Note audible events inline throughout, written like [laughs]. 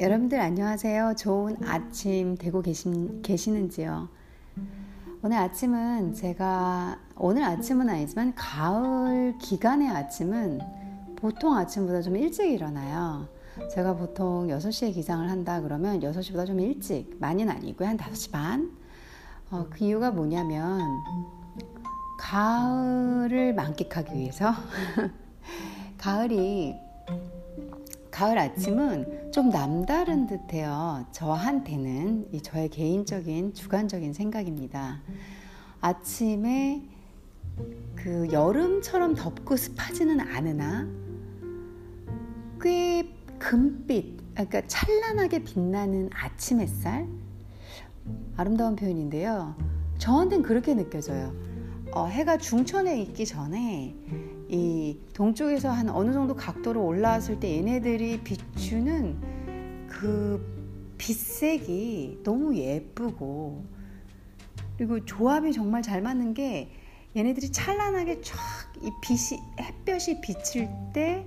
여러분들 안녕하세요. 좋은 아침 되고 계신, 계시는지요? 오늘 아침은 제가 오늘 아침은 아니지만 가을 기간의 아침은 보통 아침보다 좀 일찍 일어나요. 제가 보통 6시에 기상을 한다 그러면 6시보다 좀 일찍, 많이는 아니고요. 한 5시 반? 어, 그 이유가 뭐냐면 가을을 만끽하기 위해서 [laughs] 가을이 가을 아침은 좀 남다른 듯해요. 저한테는 이 저의 개인적인 주관적인 생각입니다. 아침에 그 여름처럼 덥고 습하지는 않으나 꽤 금빛, 그러니까 찬란하게 빛나는 아침 햇살 아름다운 표현인데요. 저한테는 그렇게 느껴져요. 어, 해가 중천에 있기 전에 이 동쪽에서 한 어느 정도 각도로 올라왔을 때 얘네들이 비추는 그 빛색이 너무 예쁘고 그리고 조합이 정말 잘 맞는 게 얘네들이 찬란하게 쫙 이 빛이 햇볕이 비칠 때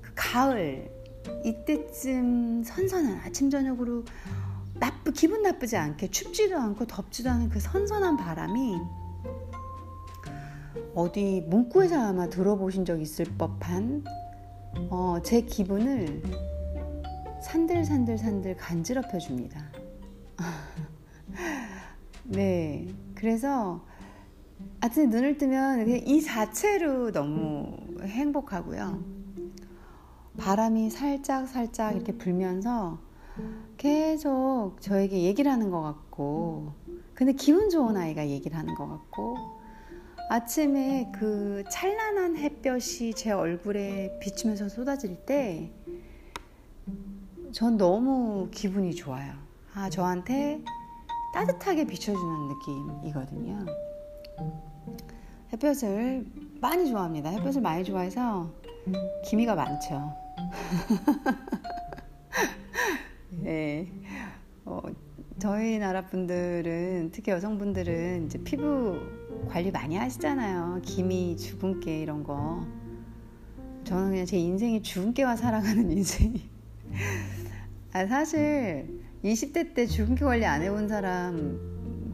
그 가을 이때쯤 선선한 아침 저녁으로 나쁘 기분 나쁘지 않게 춥지도 않고 덥지도 않은 그 선선한 바람이 어디 문구에서 아마 들어보신 적 있을 법한 어, 제 기분을 산들산들산들 간지럽혀 줍니다. [laughs] 네, 그래서 아침에 눈을 뜨면 이 자체로 너무 행복하고요. 바람이 살짝 살짝 이렇게 불면서 계속 저에게 얘기를 하는 것 같고, 근데 기분 좋은 아이가 얘기를 하는 것 같고, 아침에 그 찬란한 햇볕이 제 얼굴에 비추면서 쏟아질 때, 전 너무 기분이 좋아요. 아, 저한테 따뜻하게 비춰주는 느낌이거든요. 햇볕을 많이 좋아합니다. 햇볕을 많이 좋아해서 기미가 많죠. [laughs] 네. 어, 저희 나라 분들은 특히 여성분들은 이제 피부 관리 많이 하시잖아요. 기미, 주근깨 이런 거. 저는 그냥 제 인생이 주근깨와 살아가는 [laughs] 인생이. 아, 사실 20대 때 주근깨 관리 안 해본 사람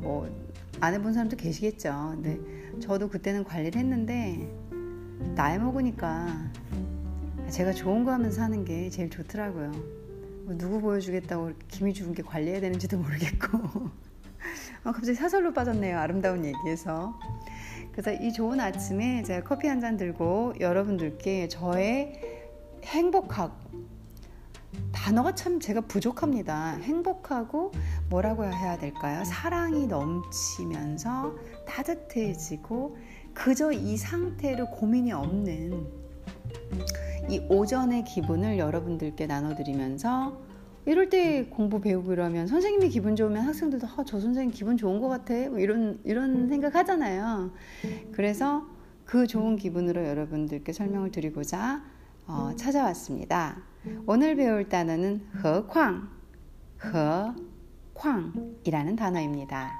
뭐 안 해본 사람도 계시겠죠. 근데 저도 그때는 관리를 했는데 나이 먹으니까 제가 좋은 거 하면서 사는 게 제일 좋더라고요. 뭐 누구 보여주겠다고 기미 게 관리해야 되는지도 모르겠고. 아, 갑자기 사설로 빠졌네요. 아름다운 얘기에서. 그래서 이 좋은 아침에 제가 커피 한 잔 들고 여러분들께 저의 행복하고 단어가 참 제가 부족합니다. 행복하고 뭐라고 해야 될까요? 사랑이 넘치면서 따뜻해지고 그저 이 상태로 고민이 없는 이 오전의 기분을 여러분들께 나눠드리면서 이럴 때 공부 배우고 이러면 선생님이 기분 좋으면 학생들도 아, 저 선생님 기분 좋은 것 같아 뭐 이런 이런 생각 하잖아요. 그래서 그 좋은 기분으로 여러분들께 설명을 드리고자 어, 찾아왔습니다. 오늘 배울 단어는 허광, 허광이라는 단어입니다.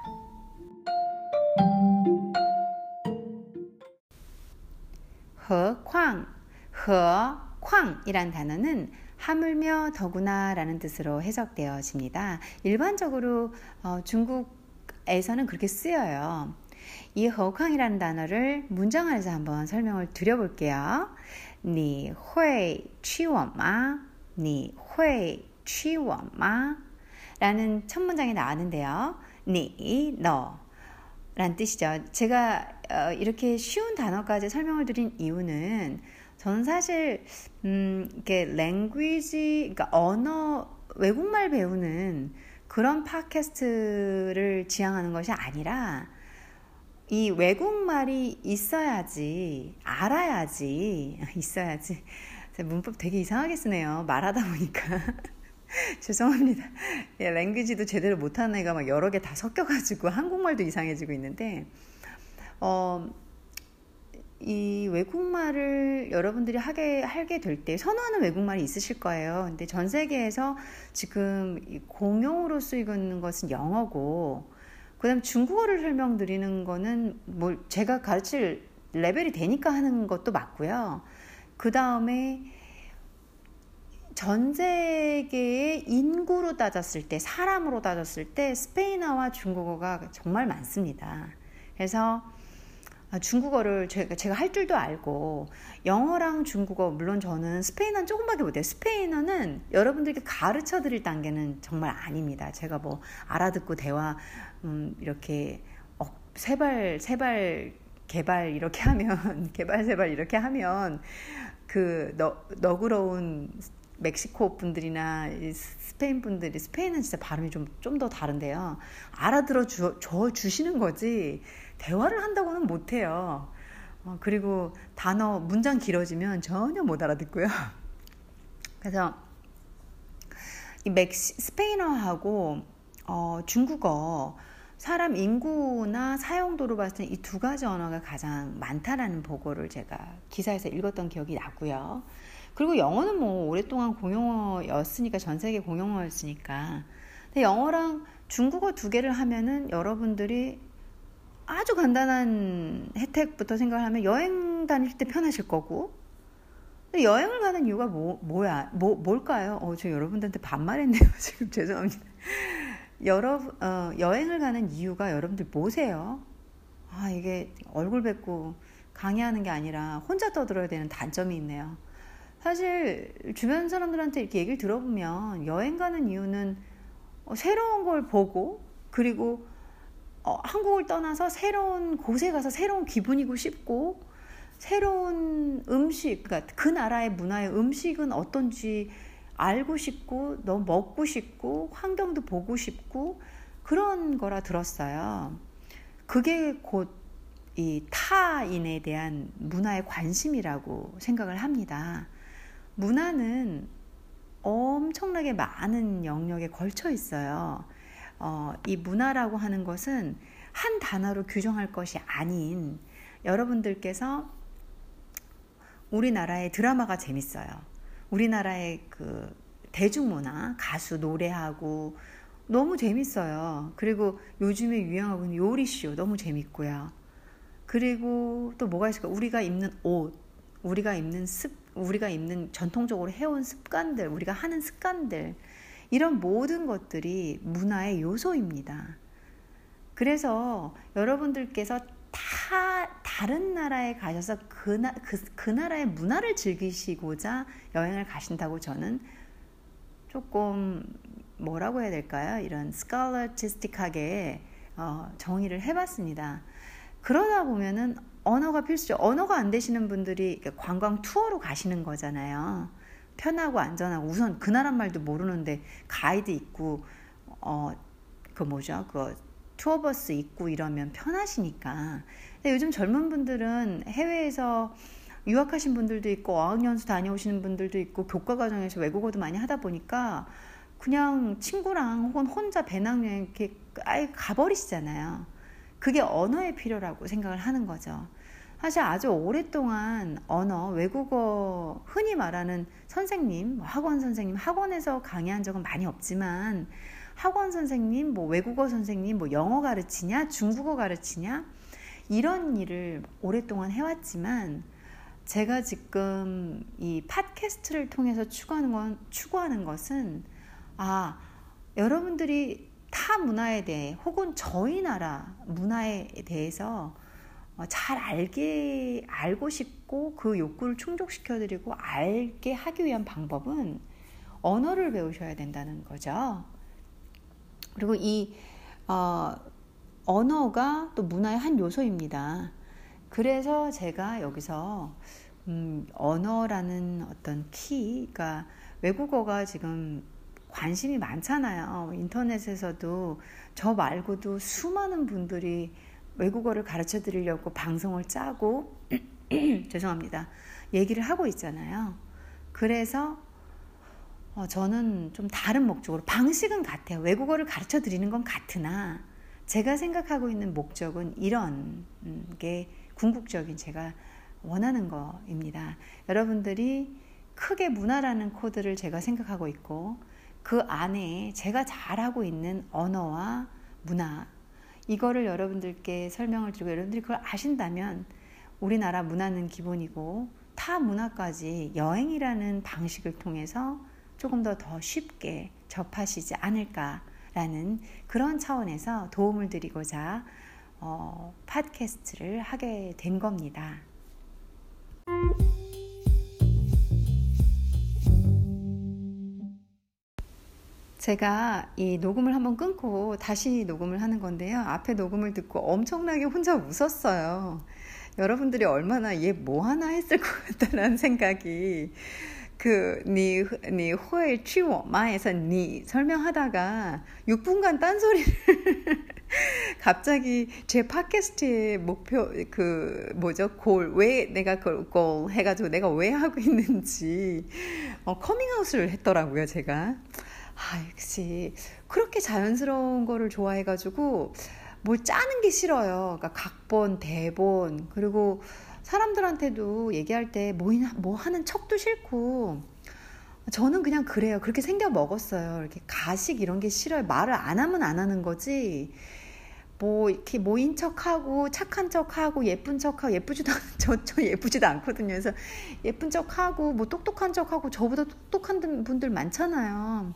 허광, 허광이란 단어는 하물며 더구나라는 뜻으로 해석되어집니다. 일반적으로 어, 중국에서는 그렇게 쓰여요. 이 허광이라는 단어를 문장 안에서 한번 설명을 드려볼게요. 你会娶我吗?你会娶我吗? 라는 첫 문장이 나왔는데요. 你, 너 라는 뜻이죠. 제가 어, 이렇게 쉬운 단어까지 설명을 드린 이유는 저는 사실 음, 이게 랭귀지, 그러니까 언어 외국말 배우는 그런 팟캐스트를 지향하는 것이 아니라 이 외국말이 있어야지 알아야지 [laughs] 있어야지 문법 되게 이상하게 쓰네요. 말하다 보니까 [laughs] 죄송합니다. 예, 랭귀지도 제대로 못하는 애가 막 여러 개 다 섞여가지고 [laughs] 한국말도 이상해지고 있는데 어. 이 외국말을 여러분들이 하게 하게 될 때 선호하는 외국말이 있으실 거예요. 근데 전 세계에서 지금 공용으로 쓰이고 있는 것은 영어고, 그다음 중국어를 설명드리는 거는 뭐 제가 가르칠 레벨이 되니까 하는 것도 맞고요. 그 다음에 전 세계의 인구로 따졌을 때, 사람으로 따졌을 때 스페인어와 중국어가 정말 많습니다. 그래서 아, 중국어를 제가, 제가 할 줄도 알고 영어랑 중국어 물론 저는 스페인어는 조금밖에 못해요. 스페인어는 여러분들께 가르쳐 드릴 단계는 정말 아닙니다. 제가 뭐 알아듣고 대화 음, 이렇게 어, 세발 세발 개발 이렇게 하면 [laughs] 개발 세발 이렇게 하면 그 너, 너그러운 멕시코 분들이나 스페인 분들이 스페인은 진짜 발음이 좀 좀 더 다른데요. 알아들어 주, 줘 주시는 거지 대화를 한다고는 못해요. 어, 그리고 단어, 문장 길어지면 전혀 못 알아듣고요. [laughs] 그래서 이 멕시, 스페인어하고 어, 중국어 사람 인구나 사용도로 봤을 때 이 두 가지 언어가 가장 많다라는 보고를 제가 기사에서 읽었던 기억이 나고요. 그리고 영어는 뭐 오랫동안 공용어였으니까 전 세계 공용어였으니까. 근데 영어랑 중국어 두 개를 하면은 여러분들이 아주 간단한 혜택부터 생각을 하면 여행 다닐 때 편하실 거고 여행을 가는 이유가 뭐, 뭐야 뭐, 뭘까요? 어, 저 여러분들한테 반말했네요 [laughs] 지금 죄송합니다 여러 어, 여행을 가는 이유가 여러분들 뭐세요? 아 이게 얼굴 뵙고 강의하는 게 아니라 혼자 떠들어야 되는 단점이 있네요 사실 주변 사람들한테 이렇게 얘기를 들어보면 여행 가는 이유는 어, 새로운 걸 보고 그리고 어, 한국을 떠나서 새로운 곳에 가서 새로운 기분이고 싶고 새로운 음식, 그러니까 그 나라의 문화의 음식은 어떤지 알고 싶고 너무 먹고 싶고 환경도 보고 싶고 그런 거라 들었어요. 그게 곧 이 타인에 대한 문화의 관심이라고 생각을 합니다. 문화는 엄청나게 많은 영역에 걸쳐 있어요. 어, 이 문화라고 하는 것은 한 단어로 규정할 것이 아닌 여러분들께서 우리나라의 드라마가 재밌어요. 우리나라의 그 대중문화, 가수 노래하고 너무 재밌어요. 그리고 요즘에 유행하고 있는 요리쇼 너무 재밌고요. 그리고 또 뭐가 있을까? 우리가 입는 옷, 우리가 입는 습, 우리가 입는 전통적으로 해온 습관들, 우리가 하는 습관들, 이런 모든 것들이 문화의 요소입니다. 그래서 여러분들께서 다 다른 나라에 가셔서 그, 나, 그, 그 나라의 문화를 즐기시고자 여행을 가신다고 저는 조금 뭐라고 해야 될까요? 이런 스칼러티스틱하게 어, 정의를 해봤습니다. 그러다 보면은 언어가 필수죠. 언어가 안 되시는 분들이 관광 투어로 가시는 거잖아요. 편하고 안전하고 우선 그 나라 말도 모르는데 가이드 있고 어 그 뭐죠 그 투어버스 있고 이러면 편하시니까 근데 요즘 젊은 분들은 해외에서 유학하신 분들도 있고 어학연수 다녀오시는 분들도 있고 교과 과정에서 외국어도 많이 하다 보니까 그냥 친구랑 혹은 혼자 배낭여행 이렇게 아예 가버리시잖아요. 그게 언어의 필요라고 생각을 하는 거죠. 사실 아주 오랫동안 언어, 외국어, 흔히 말하는 선생님, 뭐 학원 선생님, 학원에서 강의한 적은 많이 없지만 학원 선생님, 뭐 외국어 선생님, 뭐 영어 가르치냐, 중국어 가르치냐, 이런 일을 오랫동안 해왔지만 제가 지금 이 팟캐스트를 통해서 추구하는 건, 추구하는 것은 아, 여러분들이 타 문화에 대해 혹은 저희 나라 문화에 대해서 어, 잘 알게 알고 싶고 그 욕구를 충족시켜드리고 알게 하기 위한 방법은 언어를 배우셔야 된다는 거죠. 그리고 이 어, 언어가 또 문화의 한 요소입니다. 그래서 제가 여기서 음, 언어라는 어떤 키가 외국어가 지금 관심이 많잖아요. 인터넷에서도 저 말고도 수많은 분들이 외국어를 가르쳐 드리려고 방송을 짜고 [clears throat] 죄송합니다. 얘기를 하고 있잖아요. 그래서 어, 저는 좀 다른 목적으로 방식은 같아요. 외국어를 가르쳐 드리는 건 같으나 제가 생각하고 있는 목적은 이런 게 궁극적인 제가 원하는 거입니다. 여러분들이 크게 문화라는 코드를 제가 생각하고 있고 그 안에 제가 잘하고 있는 언어와 문화 이거를 여러분들께 설명을 드리고 여러분들이 그걸 아신다면 우리나라 문화는 기본이고 타 문화까지 여행이라는 방식을 통해서 조금 더 더 쉽게 접하시지 않을까라는 그런 차원에서 도움을 드리고자 어, 팟캐스트를 하게 된 겁니다. 제가 이 녹음을 한번 끊고 다시 녹음을 하는 건데요. 앞에 녹음을 듣고 엄청나게 혼자 웃었어요. 여러분들이 얼마나 얘 뭐 하나 했을 것 같다는 생각이 그, 你, 你, 会娶我吗에서 니 설명하다가 6분간 딴소리를 [laughs] 갑자기 제 팟캐스트의 목표, 그, 뭐죠, 골, 왜 내가 그걸 골 해가지고 내가 왜 하고 있는지, 어, 커밍아웃을 했더라고요, 제가. 아, 역시 그렇게 자연스러운 거를 좋아해가지고 뭘 짜는 게 싫어요. 그러니까 각본, 대본, 그리고 사람들한테도 얘기할 때 뭐 뭐 하는 척도 싫고 저는 그냥 그래요. 그렇게 생겨 먹었어요. 이렇게 가식 이런 게 싫어요. 말을 안 하면 안 하는 거지. 뭐 이렇게 모인 척하고 착한 척하고 예쁜 척하고 예쁘지도 않, [laughs] 저, 저 예쁘지도 않거든요. 그래서 예쁜 척하고 뭐 똑똑한 척하고 저보다 똑똑한 분들 많잖아요.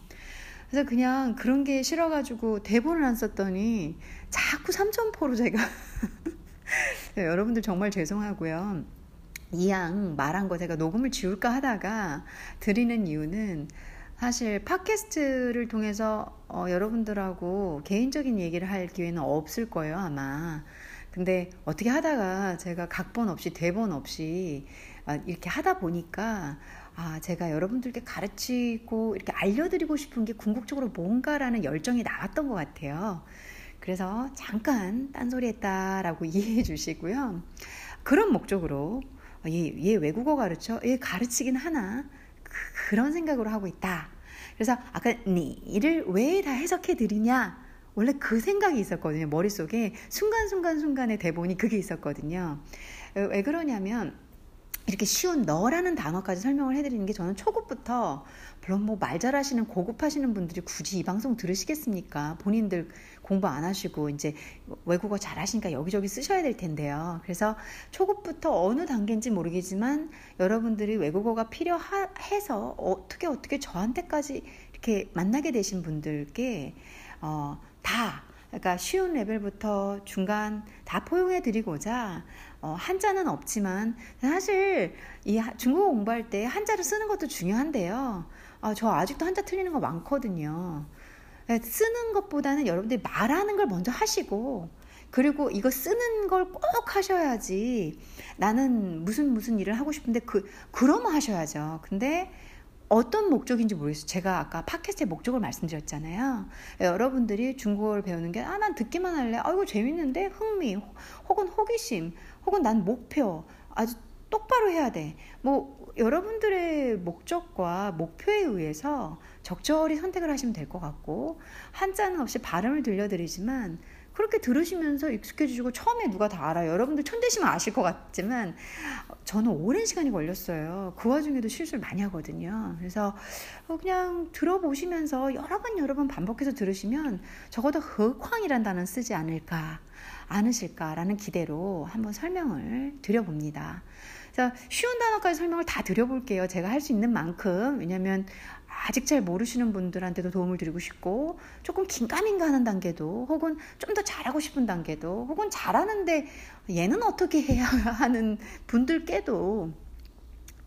그래서 그냥 그런 게 싫어가지고 대본을 안 썼더니 자꾸 삼천포로 제가 [laughs] 여러분들 정말 죄송하고요. 이양 말한 거 제가 녹음을 지울까 하다가 드리는 이유는 사실 팟캐스트를 통해서 어, 여러분들하고 개인적인 얘기를 할 기회는 없을 거예요, 아마. 근데 어떻게 하다가 제가 각본 없이 대본 없이 아, 이렇게 하다 보니까 아, 제가 여러분들께 가르치고 이렇게 알려드리고 싶은 게 궁극적으로 뭔가라는 열정이 나왔던 것 같아요. 그래서 잠깐 딴소리 했다라고 [laughs] 이해해 주시고요. 그런 목적으로 얘, 얘 외국어 가르쳐? 얘 가르치긴 하나? 그, 런 생각으로 하고 있다. 그래서 아까 니를 왜 다 해석해 드리냐? 원래 그 생각이 있었거든요. 머릿속에 순간순간 순간의 대본이 그게 있었거든요. 왜 그러냐면 이렇게 쉬운 너라는 단어까지 설명을 해드리는 게 저는 초급부터 물론 뭐 말 잘하시는 고급하시는 분들이 굳이 이 방송 들으시겠습니까? 본인들 공부 안 하시고 이제 외국어 잘하시니까 여기저기 쓰셔야 될 텐데요. 그래서 초급부터 어느 단계인지 모르겠지만 여러분들이 외국어가 필요해서 어떻게 어떻게 저한테까지 이렇게 만나게 되신 분들께 어, 다 그러니까 쉬운 레벨부터 중간 다 포용해 드리고자 어, 한자는 없지만 사실 이 중국어 공부할 때 한자를 쓰는 것도 중요한데요. 어, 저 아직도 한자 틀리는 거 많거든요. 예, 쓰는 것보다는 여러분들이 말하는 걸 먼저 하시고 그리고 이거 쓰는 걸 꼭 하셔야지 나는 무슨 무슨 일을 하고 싶은데 그 그러면 하셔야죠. 근데 어떤 목적인지 모르겠어요. 제가 아까 팟캐스트의 목적을 말씀드렸잖아요. 여러분들이 중국어를 배우는 게, 아, 난 듣기만 할래. 아이고, 재밌는데? 흥미, 혹은 호기심, 혹은 난 목표. 아주 똑바로 해야 돼. 뭐, 여러분들의 목적과 목표에 의해서 적절히 선택을 하시면 될 것 같고, 한자는 없이 발음을 들려드리지만, 그렇게 들으시면서 익숙해지시고 처음에 누가 다 알아요. 여러분들 천재시면 아실 것 같지만 저는 오랜 시간이 걸렸어요. 그 와중에도 실수를 많이 하거든요. 그래서 그냥 들어보시면서 여러 번 여러 번 반복해서 들으시면 적어도 흑황이란 단어는 쓰지 않을까 않으실까라는 기대로 한번 설명을 드려봅니다. 그래서 쉬운 단어까지 설명을 다 드려볼게요. 제가 할 수 있는 만큼. 왜냐면 아직 잘 모르시는 분들한테도 도움을 드리고 싶고 조금 긴가민가 하는 단계도 혹은 좀 더 잘하고 싶은 단계도 혹은 잘하는데 얘는 어떻게 해야 [laughs] 하는 분들께도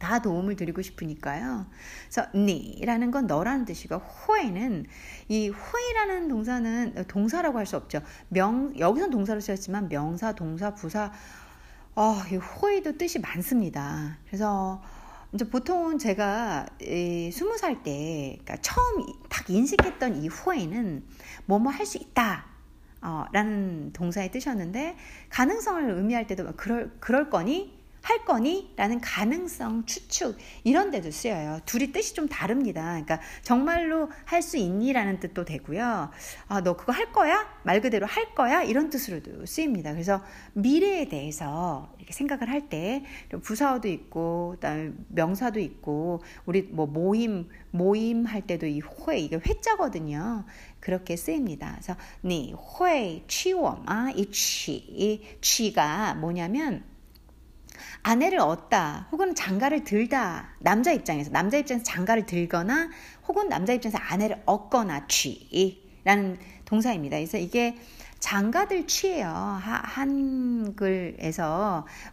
다 도움을 드리고 싶으니까요. 그래서 니라는 건 너라는 뜻이고 호에는 이 호이라는 동사는 동사라고 할 수 없죠. 명 여기선 동사로 쓰였지만 명사, 동사, 부사 어, 이 호의도 뜻이 많습니다. 그래서 이제 보통은 제가 스무 살 때, 그러니까 처음 딱 인식했던 이 후에는 뭐뭐 할 수 있다. 어, 라는 동사의 뜻이었는데, 가능성을 의미할 때도 그럴, 그럴 거니? 할 거니? 라는 가능성, 추측, 이런 데도 쓰여요. 둘이 뜻이 좀 다릅니다. 그러니까 정말로 할 수 있니? 라는 뜻도 되고요. 아, 너 그거 할 거야? 말 그대로 할 거야? 이런 뜻으로도 쓰입니다. 그래서 미래에 대해서 이렇게 생각을 할 때, 부사어도 있고, 그다음에 명사도 있고, 우리 뭐 모임, 모임 할 때도 이 회, 이게 회자거든요. 그렇게 쓰입니다. 그래서, 니, 회, 취원, 아, 이 취, 이 취가 뭐냐면, 아내를 얻다 혹은 장가를 들다 남자 입장에서 남자 입장에서 장가를 들거나 혹은 남자 입장에서 아내를 얻거나 취라는 동사입니다. 그래서 이게 장가들 취예요. 한글에서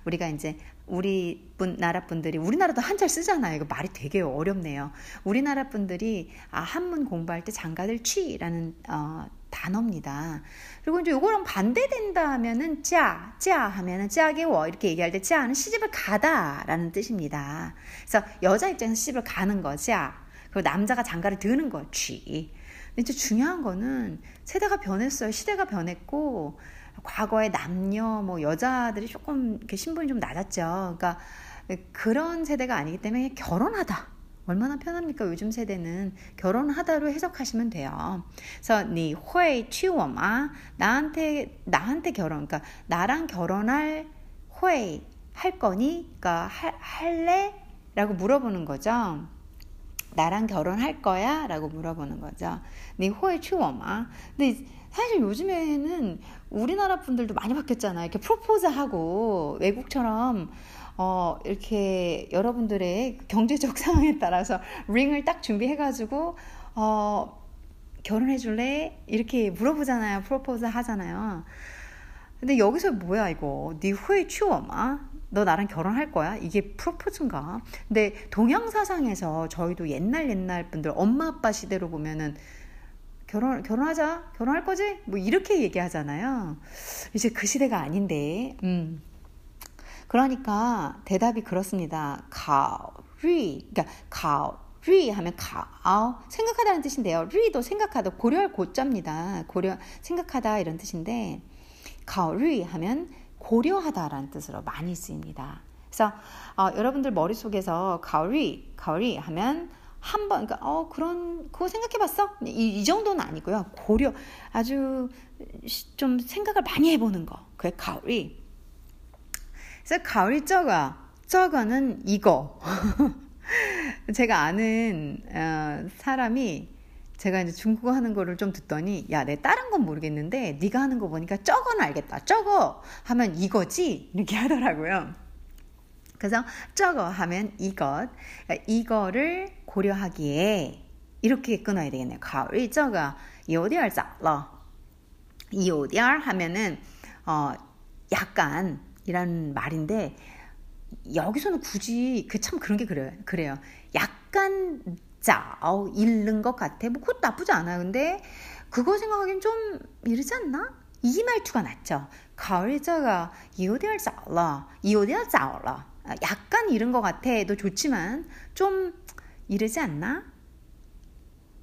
우리가 이제 우리 분 나라 분들이 우리나라도 한자 쓰잖아요. 이거 말이 되게 어렵네요. 우리나라 분들이 아, 한문 공부할 때 장가들 취라는 어, 단어입니다. 그리고 이제 요거랑 반대된다 하면은 짜, 짜 하면은 짜게 워 이렇게 얘기할 때 짜는 시집을 가다라는 뜻입니다. 그래서 여자 입장에서 시집을 가는 거 짜. 그리고 남자가 장가를 드는 거 취. 근데 중요한 거는 세대가 변했어요. 시대가 변했고 과거에 남녀 뭐 여자들이 조금 이렇게 신분이 좀 낮았죠. 그러니까 그런 세대가 아니기 때문에 결혼하다. 얼마나 편합니까? 요즘 세대는 결혼하다로 해석하시면 돼요. 그래서 네, 니회 취워마 나한테 나한테 결혼 그러니까 나랑 결혼할 회 할 거니? 그러니까 할, 할래? 라고 물어보는 거죠. 나랑 결혼할 거야? 라고 물어보는 거죠. 네 호의 추워마. 근데 사실 요즘에는 우리나라 분들도 많이 바뀌었잖아요. 이렇게 프로포즈하고 외국처럼 어, 이렇게 여러분들의 경제적 [laughs] 상황에 따라서 링을 딱 준비해가지고, 어, 결혼해 줄래? 이렇게 물어보잖아요. 프로포즈 하잖아요. 근데 여기서 뭐야, 이거? 네 후회 추워마? 너 나랑 결혼할 거야? 이게 프로포즈인가? 근데 동양 사상에서 저희도 옛날 옛날 분들, 엄마 아빠 시대로 보면은 결혼, 결혼하자? 결혼할 거지? 뭐 이렇게 얘기하잖아요. 이제 그 시대가 아닌데, 음. 그러니까 대답이 그렇습니다. 가리, 그러니까 가 리 하면 가 생각하다는 뜻인데요. 리도 생각하다 고려할 고자입니다. 고려 생각하다 이런 뜻인데 가리 하면 고려하다라는 뜻으로 많이 쓰입니다. 그래서 어, 여러분들 머릿속에서 가리, 가리 하면 한 번, 그러니까, 어, 그런, 그거 생각해봤어? 이, 이, 정도는 아니고요. 고려, 아주 좀 생각을 많이 해보는 거. 그게 가을이. 그래서 가을이 쩌가, 쩌가는 이거. [laughs] 제가 아는 어, 사람이 제가 이제 중국어 하는 거를 좀 듣더니 야, 내 다른 건 모르겠는데 네가 하는 거 보니까 쩌거는 알겠다. 쩌거 하면 이거지 이렇게 하더라고요. 그래서 쩌거 하면 이것, 그러니까 이거를 고려하기에 이렇게 끊어야 되겠네요. 가을 쩌거 요디얼 짜了. 요디얼 하면은 어 약간 이란 말인데 여기서는 굳이 그 참 그런 게 그래요. 그래요. 약간 짜오 잃는 것 같아. 뭐 그것도 나쁘지 않아요. 근데 그거 생각하기엔 좀 이르지 않나? 이 말투가 낫죠. 가을자가 이오디얼 짜라, 이오디얼 짜라. 약간 이른 것 같아도 좋지만 좀 이르지 않나?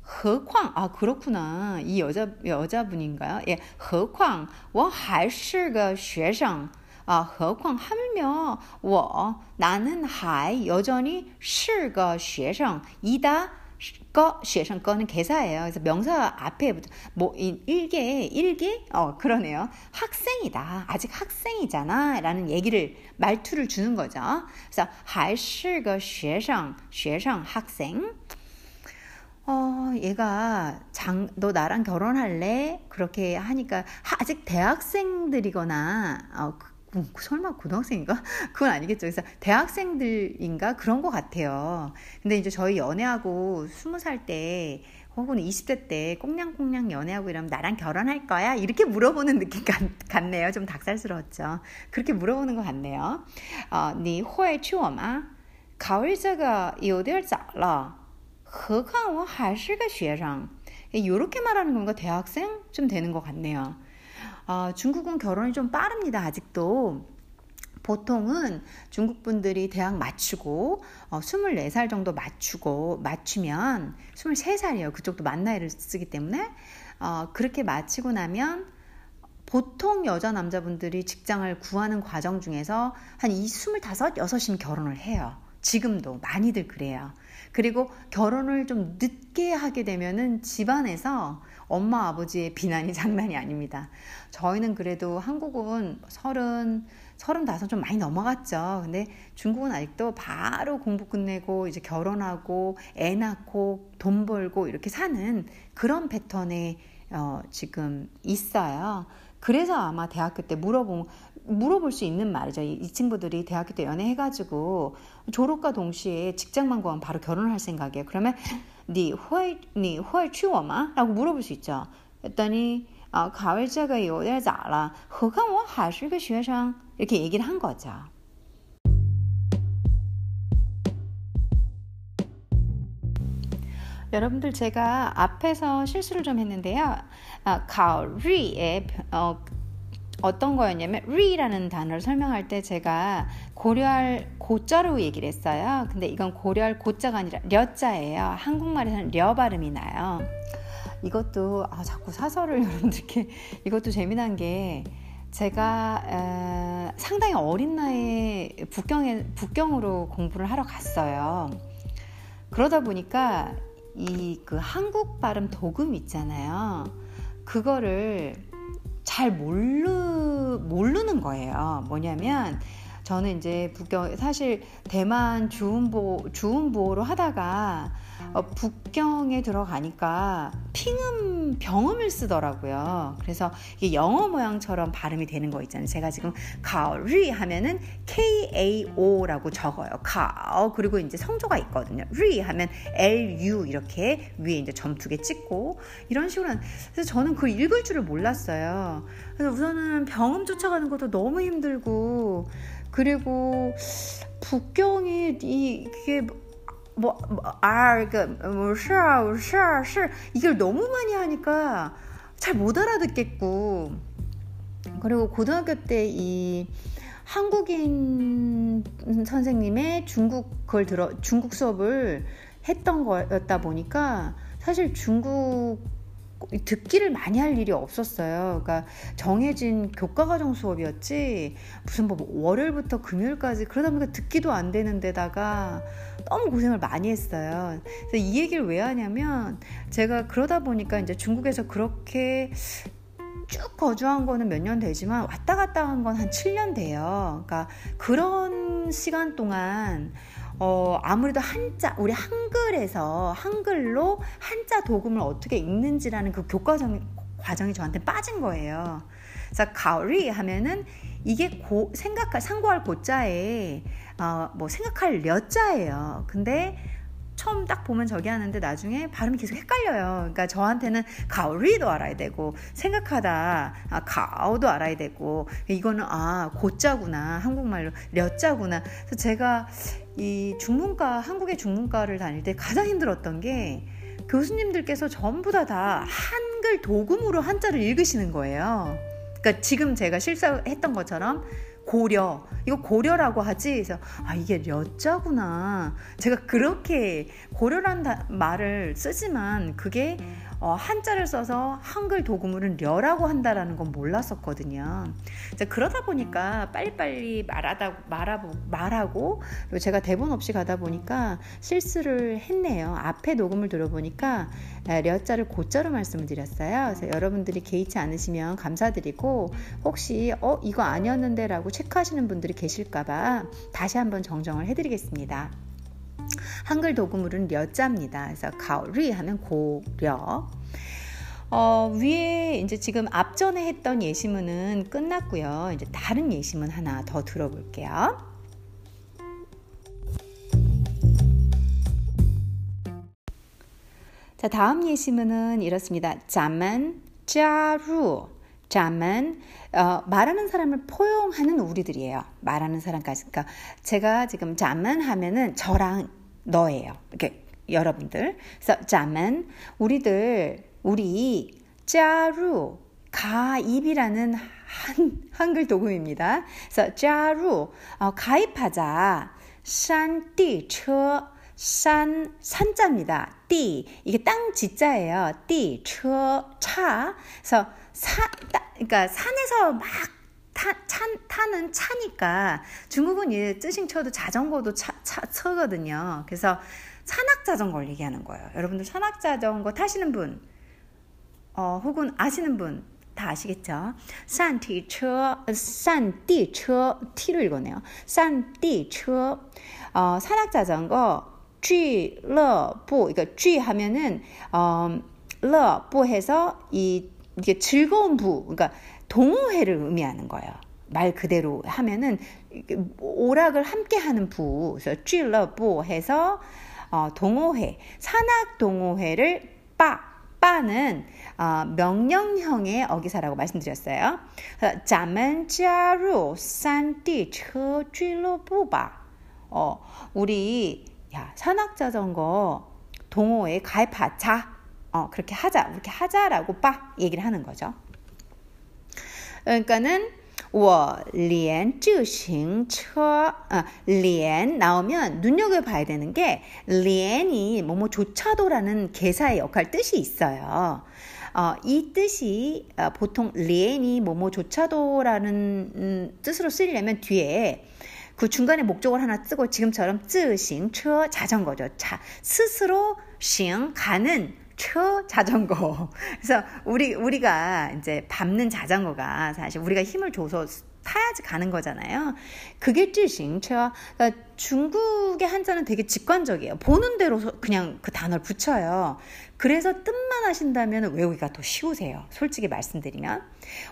何况아 그렇구나 이 여자 여자분인가요? 예, 何况我还是个学生 아, 何况 하물며 我 나는 还 여전히 是个学生이다 거, 学生 거는 개사예요. 그래서 명사 앞에 뭐 일개 일개 어 그러네요. 학생이다. 아직 학생이잖아라는 얘기를 말투를 주는 거죠. 그래서 还是个学生学生 학생 어, 얘가 장, 너 나랑 결혼할래? 그렇게 하니까 아직 대학생들이거나 어, 뭐, 설마 고등학생인가? [laughs] 그건 아니겠죠. 그래서 대학생들인가? 그런 것 같아요. 근데 이제 저희 연애하고 스무 살 때, 혹은 20대 때 꽁냥꽁냥 연애하고 이러면 나랑 결혼할 거야? 이렇게 물어보는 느낌 같, 같네요. 좀 닭살스러웠죠. 그렇게 물어보는 것 같네요. 어, 你会去我吗考虑这个有点早了何况我还是个学生 이렇게 말하는 건가 대학생 좀 되는 것 같네요. 어, 중국은 결혼이 좀 빠릅니다. 아직도. 보통은 중국 분들이 대학 맞추고 어, 24살 정도 맞추고 맞추면 23살이에요. 그쪽도 만 나이를 쓰기 때문에 어, 그렇게 마치고 나면 보통 여자 남자분들이 직장을 구하는 과정 중에서 한 25, 6이면 결혼을 해요. 지금도 많이들 그래요. 그리고 결혼을 좀 늦게 하게 되면은 집안에서 엄마 아버지의 비난이 [laughs] 장난이 아닙니다. 저희는 그래도 한국은 서른 서른다섯 좀 많이 넘어갔죠. 근데 중국은 아직도 바로 공부 끝내고 이제 결혼하고 애 낳고 돈 벌고 이렇게 사는 그런 패턴에 어, 지금 있어요. 그래서 아마 대학교 때 물어보면 물어볼 수 있는 말이죠. 이, 이 친구들이 대학교 때 연애해가지고 졸업과 동시에 직장만 구하면 바로 결혼을 할 생각이에요. 그러면 니会你会娶我吗? 라고 물어볼 수 있죠. 했더니 아, 考虑这个有点早了何况我还是个学生 이렇게 얘기를 한 거죠. 여러분들 제가 앞에서 실수를 좀 했는데요. 아, 考虑의 어, 어떤 거였냐면 re라는 단어를 설명할 때 제가 고려할 고자로 얘기를 했어요. 근데 이건 고려할 고자가 아니라 려자예요. 한국말에서는 려 발음이 나요. 이것도 아, 자꾸 사설을 [laughs] 여러분들께 이것도 재미난 게 제가 에, 상당히 어린 나이에 북경에 북경으로 공부를 하러 갔어요. 그러다 보니까 이 그 한국 발음 도금 있잖아요. 그거를 잘 모르, 모르는 거예요. 뭐냐면, 저는 이제 북경, 사실 대만 주음보, 주음보로 하다가 어, 북경에 들어가니까 핑음 병음을 쓰더라고요. 그래서 이게 영어 모양처럼 발음이 되는 거 있잖아요. 제가 지금 가리 하면은 K A O라고 적어요. 가 그리고 이제 성조가 있거든요. 리 하면 L U 이렇게 위에 이제 점두개 찍고 이런 식으로 한, 그래서 저는 그 읽을 줄을 몰랐어요. 그래서 우선은 병음 쫓아가는 것도 너무 힘들고 그리고 북경이 이 그게 뭐, 뭐 아, 그, 뭐, 시, 시, 시, 이걸 너무 많이 하니까 잘 못 알아듣겠고, 그리고 고등학교 때 이 한국인 선생님의 중국 걸 들어, 중국 수업을 했던 거였다 보니까 사실 중국 듣기를 많이 할 일이 없었어요. 그러니까 정해진 교과 과정 수업이었지 무슨 뭐 월요일부터 금요일까지 그러다 보니까 듣기도 안 되는 데다가 너무 고생을 많이 했어요. 그래서 이 얘기를 왜 하냐면 제가 그러다 보니까 이제 중국에서 그렇게 쭉 거주한 거는 몇 년 되지만 왔다 갔다 한 건 한 7년 돼요. 그러니까 그런 시간 동안 어, 아무래도 한자, 우리 한글에서 한글로 한자 도금을 어떻게 읽는지라는 그 교과정, 과정이 저한테 빠진 거예요. 그래서 가오리 하면은 이게 고, 생각할, 상고할 고자에, 어, 뭐 생각할 려자예요. 근데 처음 딱 보면 저기 하는데 나중에 발음이 계속 헷갈려요. 그러니까 저한테는 가오리도 알아야 되고 생각하다 아, 가오도 알아야 되고 이거는 아 고자구나 한국말로 려자구나. 그래서 제가 이 중문과 한국의 중문과를 다닐 때 가장 힘들었던 게 교수님들께서 전부 다 다 한글 도금으로 한자를 읽으시는 거예요. 그러니까 지금 제가 실수했던 것처럼 고려. 이거 고려라고 하지? 그래서 아 이게 려자구나. 제가 그렇게 고려란 말을 쓰지만 그게 어, 한자를 써서 한글 도구물은 려라고 한다라는 건 몰랐었거든요. 그러다 보니까 빨리빨리 말하다 말하고 말하고 그리고 제가 대본 없이 가다 보니까 실수를 했네요. 앞에 녹음을 들어보니까 려자를 고자로 말씀을 드렸어요. 그래서 여러분들이 개의치 않으시면 감사드리고 혹시 어 이거 아니었는데라고 체크하시는 분들이 계실까봐 다시 한번 정정을 해드리겠습니다. 한글 도구물은 려자입니다. 그래서 가오리 하면 고려. 어, 위에 이제 지금 앞전에 했던 예시문은 끝났고요. 이제 다른 예시문 하나 더 들어볼게요. 자, 다음 예시문은 이렇습니다. 자만 자루 자만 어, 말하는 사람을 포용하는 우리들이에요. 말하는 사람까지. 그러니까 제가 지금 자만 하면은 저랑 너예요. 이렇게 여러분들. 그래서 자만 우리들 우리 자루 가입이라는 한, 한글 도구입니다. 그래서 자루 어, 가입하자. 산띠처 산 산자입니다. 띠 이게 땅 지자예요. 띠 처 차. 그래서 사 따, 그러니까 산에서 막 타, 차, 타는 차니까 중국은 이 뜨싱쳐도 자전거도 차, 차, 차거든요. 그래서 산악 자전거를 얘기하는 거예요. 여러분들 산악 자전거 타시는 분, 어, 혹은 아시는 분 다 아시겠죠? 산티처, 산띠처, T로 읽었네요. 산띠처, 어, 산악 자전거, 쥐러부, 그러니까 쥐 하면은 어, 러부 해서 이 이게 즐거운 부, 그러니까 동호회를 의미하는 거예요. 말 그대로 하면은 오락을 함께 하는 부, 그래서 쥐러부 해서 어, 동호회, 산악 동호회를 빠, 빠는 어, 명령형의 어기사라고 말씀드렸어요. 자만자루 산디처 쥐러부바. 어, 우리 야, 산악 자전거 동호회 가입하자. 어, 그렇게 하자. 그렇게 하자라고 빠 얘기를 하는 거죠. 그러니까는 我连自行车啊连 나오면 눈여겨봐야 되는 게连이 뭐뭐 조차도라는 개사의 역할 뜻이 있어요. 어, 이 뜻이 어, 보통连이 뭐뭐 조차도라는 음, 뜻으로 쓰려면 뒤에 그 중간에 목적을 하나 쓰고 지금처럼 自行车 자전거죠. 자, 스스로 行 가는 초 자전거. 그래서 우리 우리가 이제 밟는 자전거가 사실 우리가 힘을 줘서 타야지 가는 거잖아요. 그게 쯔 싱처 그러니까 중국의 한자는 되게 직관적이에요. 보는 대로 그냥 그 단어를 붙여요. 그래서 뜻만 하신다면 외우기가 더 쉬우세요. 솔직히 말씀드리면.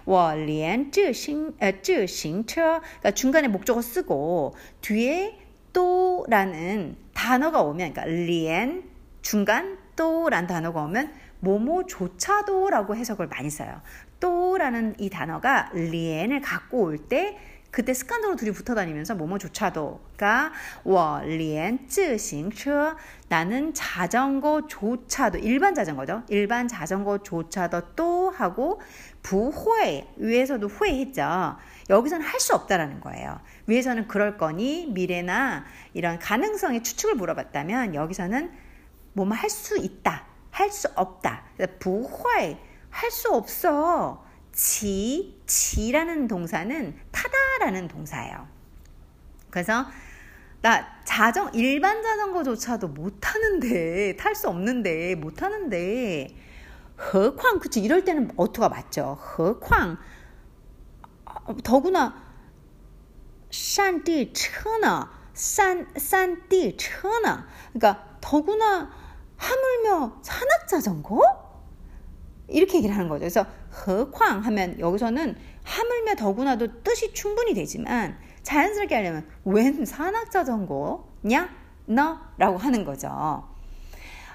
我连自行, 自行车 그러니까 중간에 목적어 쓰고 뒤에 都라는 단어가 오면, 그러니까 连 중간 都란 단어가 오면 뭐뭐조차도라고 해석을 많이 써요. 都라는 이 단어가 连을 갖고 올 때 그때 습관적으로 둘이 붙어 다니면서 뭐뭐조차도가 我连自行车 나는 자전거조차도 일반 자전거죠. 일반 자전거조차도 都 하고 부회 위에서도 후회했죠. 여기서는 할 수 없다라는 거예요. 위에서는 그럴 거니 미래나 이런 가능성의 추측을 물어봤다면 여기서는 뭐뭐 할 수 있다, 할 수 없다. 부활 할수 없어. 지, 지라는 동사는 타다라는 동사예요. 그래서 나 자전 일반 자전거조차도 못 타는데 탈 수 없는데 못 타는데 何况 그치 이럴 때는 어투가 맞죠. 何况 더구나 山地车呢山山地车呢 그러니까 더구나 하물며 산악자전거? 이렇게 얘기를 하는 거죠. 그래서 허광 하면 여기서는 하물며 더구나도 뜻이 충분히 되지만 자연스럽게 하려면 웬 산악자전거냐? 너? 라고 하는 거죠.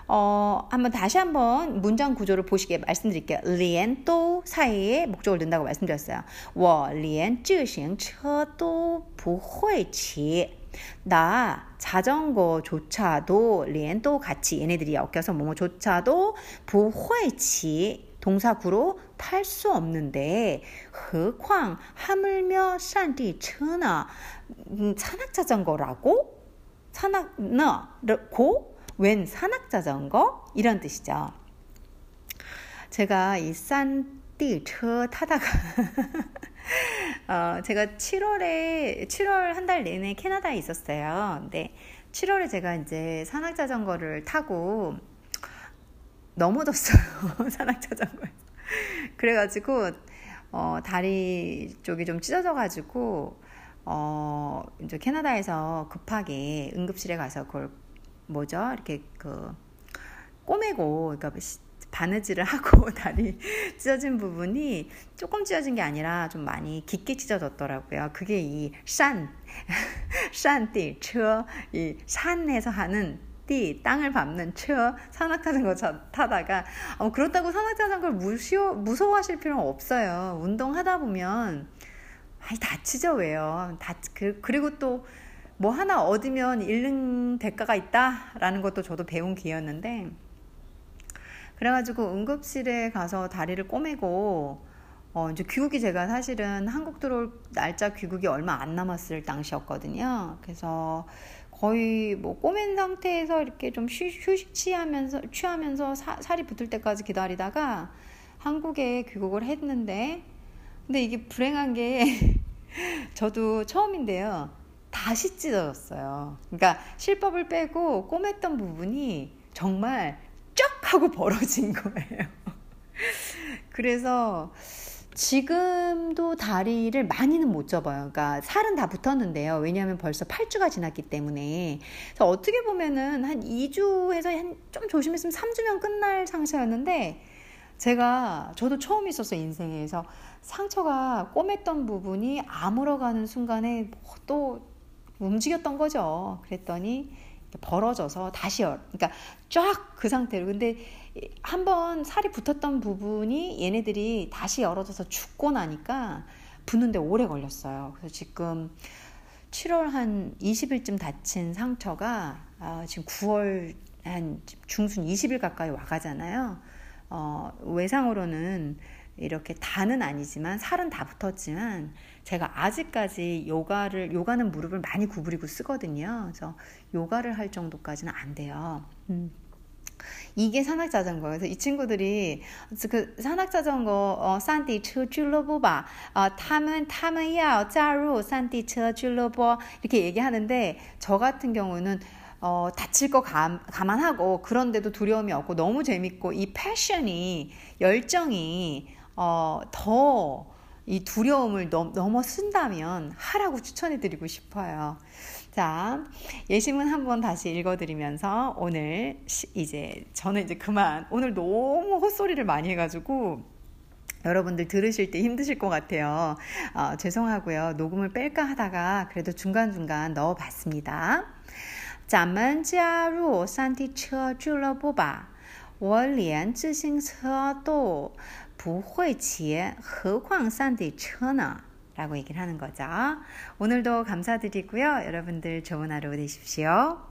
어, 한번 다시 한번 문장 구조를 보시게 말씀드릴게요. 连또 사이에 목적을 넣는다고 말씀드렸어요. 我连自行车都不会骑. 나 자전거조차도 렌또 같이 얘네들이 엮여서 뭐뭐조차도 부회치 동사구로 탈 수 없는데 흑황 하물며 산디 천하 음, 산악 자전거라고? 산악너고? 웬 산악 자전거? 이런 뜻이죠. 제가 이 산디 차 타다가 [laughs] [laughs] 어, 제가 7월에 7월 한 달 내내 캐나다에 있었어요. 근데 7월에 제가 이제 산악자전거를 타고 넘어졌어요. [laughs] 산악자전거에. 그래가지고 어, 다리 쪽이 좀 찢어져가지고 어, 이제 캐나다에서 급하게 응급실에 가서 그걸 뭐죠? 이렇게 그 꼬매고 그러니까 바느질을 하고 [laughs] 다리 찢어진 부분이 조금 찢어진 게 아니라 좀 많이 깊게 찢어졌더라고요. 그게 이 산, 산띠, 车,이 산에서 하는 띠, 땅을 밟는 车, 산악자전거 타다가 어, 그렇다고 산악자전거를 무시워, 무서워하실 필요는 없어요. 운동하다 보면 많이 다치죠, 왜요? 다, 그, 그리고 또 뭐 하나 얻으면 잃는 대가가 있다라는 것도 저도 배운 기회였는데 그래가지고 응급실에 가서 다리를 꼬매고 어, 이제 귀국이 제가 사실은 한국 들어올 날짜 귀국이 얼마 안 남았을 당시였거든요. 그래서 거의 뭐 꼬맨 상태에서 이렇게 좀 휴, 휴식 취하면서 취하면서 사, 살이 붙을 때까지 기다리다가 한국에 귀국을 했는데 근데 이게 불행한 게 [laughs] 저도 처음인데요. 다시 찢어졌어요. 그러니까 실밥을 빼고 꼬맸던 부분이 정말 쫙 하고 벌어진 거예요. [laughs] 그래서 지금도 다리를 많이는 못 접어요. 그러니까 살은 다 붙었는데요. 왜냐하면 벌써 8주가 지났기 때문에. 그래서 어떻게 보면은 한 2주에서 한 좀 조심했으면 3주면 끝날 상태였는데 제가 저도 처음 있었어 인생에서 상처가 꼬맸던 부분이 아물어가는 순간에 뭐 또 움직였던 거죠. 그랬더니 벌어져서 다시 열, 그러니까 쫙 그 상태로. 근데 한번 살이 붙었던 부분이 얘네들이 다시 열어져서 죽고 나니까 붙는데 오래 걸렸어요. 그래서 지금 7월 한 20일쯤 다친 상처가 아, 지금 9월 한 중순 20일 가까이 와가잖아요. 어, 외상으로는 이렇게 다는 아니지만 살은 다 붙었지만 제가 아직까지 요가를 요가는 무릎을 많이 구부리고 쓰거든요. 그래서 요가를 할 정도까지는 안 돼요. 음. 이게 산악 자전거예요. 그래서 이 친구들이 그 산악 자전거 어 산디 츠줄로보바 어 타면 타면야 짜루 산디 츠줄로보 이렇게 얘기하는데 저 같은 경우는 어, 다칠 거 감, 감안하고 그런데도 두려움이 없고 너무 재밌고 이 패션이 열정이 어, 더 이 두려움을 넘, 넘어 쓴다면 하라고 추천해 드리고 싶어요. 자, 예심은 한번 다시 읽어드리면서 오늘 이제 저는 이제 그만 오늘 너무 헛소리를 많이 해가지고 여러분들 들으실 때 힘드실 것 같아요. 어, 죄송하고요. 녹음을 뺄까 하다가 그래도 중간중간 넣어봤습니다. 咱们加入山地车俱乐部吧。我连自行车都 不会骑何况山地车呢 라고 얘기를 하는 거죠. 오늘도 감사드리고요. 여러분들 좋은 하루 되십시오.